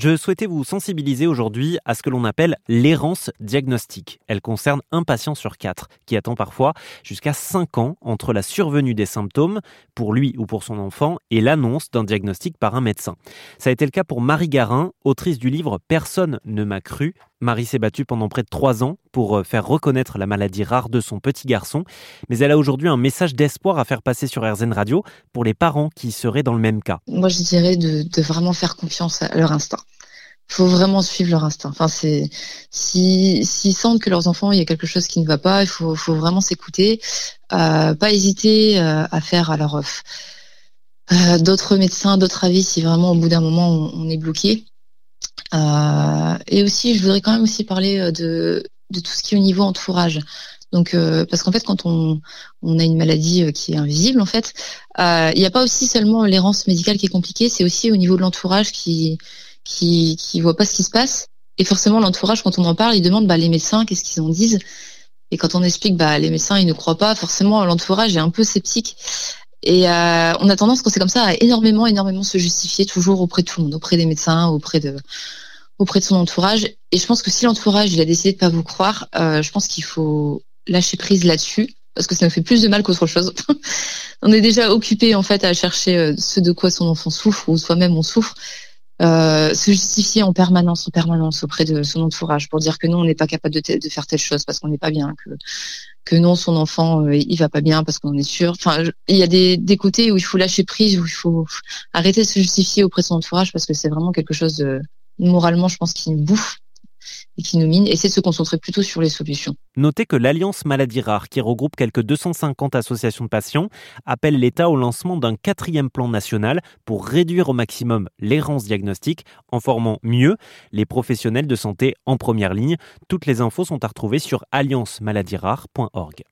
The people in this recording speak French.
Je souhaitais vous sensibiliser aujourd'hui à ce que l'on appelle l'errance diagnostique. Elle concerne un patient sur quatre qui attend parfois jusqu'à 5 ans entre la survenue des symptômes pour lui ou pour son enfant et l'annonce d'un diagnostic par un médecin. Ça a été le cas pour Marie Garin, autrice du livre Personne ne m'a cru. Marie s'est battue pendant près de 3 ans pour euh, faire reconnaître la maladie rare de son petit garçon, mais elle a aujourd'hui un message d'espoir à faire passer sur RZN Radio pour les parents qui seraient dans le même cas. Moi, je dirais de vraiment faire confiance à leur instinct faut vraiment suivre leur instinct. Enfin, c'est s'ils sentent que leurs enfants il y a quelque chose qui ne va pas, il faut, faut vraiment s'écouter, euh, pas hésiter euh, à faire alors euh, euh, d'autres médecins, d'autres avis si vraiment au bout d'un moment on, est bloqué. Euh, et aussi, je voudrais quand même aussi parler de, de tout ce qui est au niveau entourage. Donc, parce qu'en fait, quand on, on a une maladie qui est invisible, en fait, il n'y a pas aussi seulement l'errance médicale qui est compliquée, c'est aussi au niveau de l'entourage qui qui qui voient pas ce qui se passe. Et forcément, l'entourage, quand on en parle, il demande bah, les médecins, qu'est-ce qu'ils en disent? Et quand on explique, bah, les médecins, ils ne croient pas. Forcément, l'entourage est un peu sceptique. Et euh, on a tendance, quand c'est comme ça, à énormément, énormément se justifier toujours auprès de tout le monde, auprès des médecins, auprès de, auprès de son entourage. Et je pense que si l'entourage, il a décidé de pas vous croire, euh, je pense qu'il faut lâcher prise là-dessus parce que ça nous fait plus de mal qu'autre chose. on est déjà occupé en fait à chercher euh, ce de quoi son enfant souffre ou soi-même on souffre. Euh, se justifier en permanence, en permanence auprès de son entourage pour dire que non, on n'est pas capable de, faire telle chose parce qu'on n'est pas bien, que que non, son enfant euh, il va pas bien parce qu'on est sûr. Enfin, il y a des, des côtés où il faut lâcher prise, où il faut arrêter de se justifier auprès de son entourage parce que c'est vraiment quelque chose de moralement, je pense, qui bouffe et qui nous mine, et c'est de se concentrer plutôt sur les solutions. Notez que l'Alliance Maladie Rare, qui regroupe quelques 250 associations de patients, appelle l'État au lancement d'un quatrième plan national pour réduire au maximum l'errance diagnostique en formant mieux les professionnels de santé en première ligne. Toutes les infos sont à retrouver sur alliancemaladiesrares.org.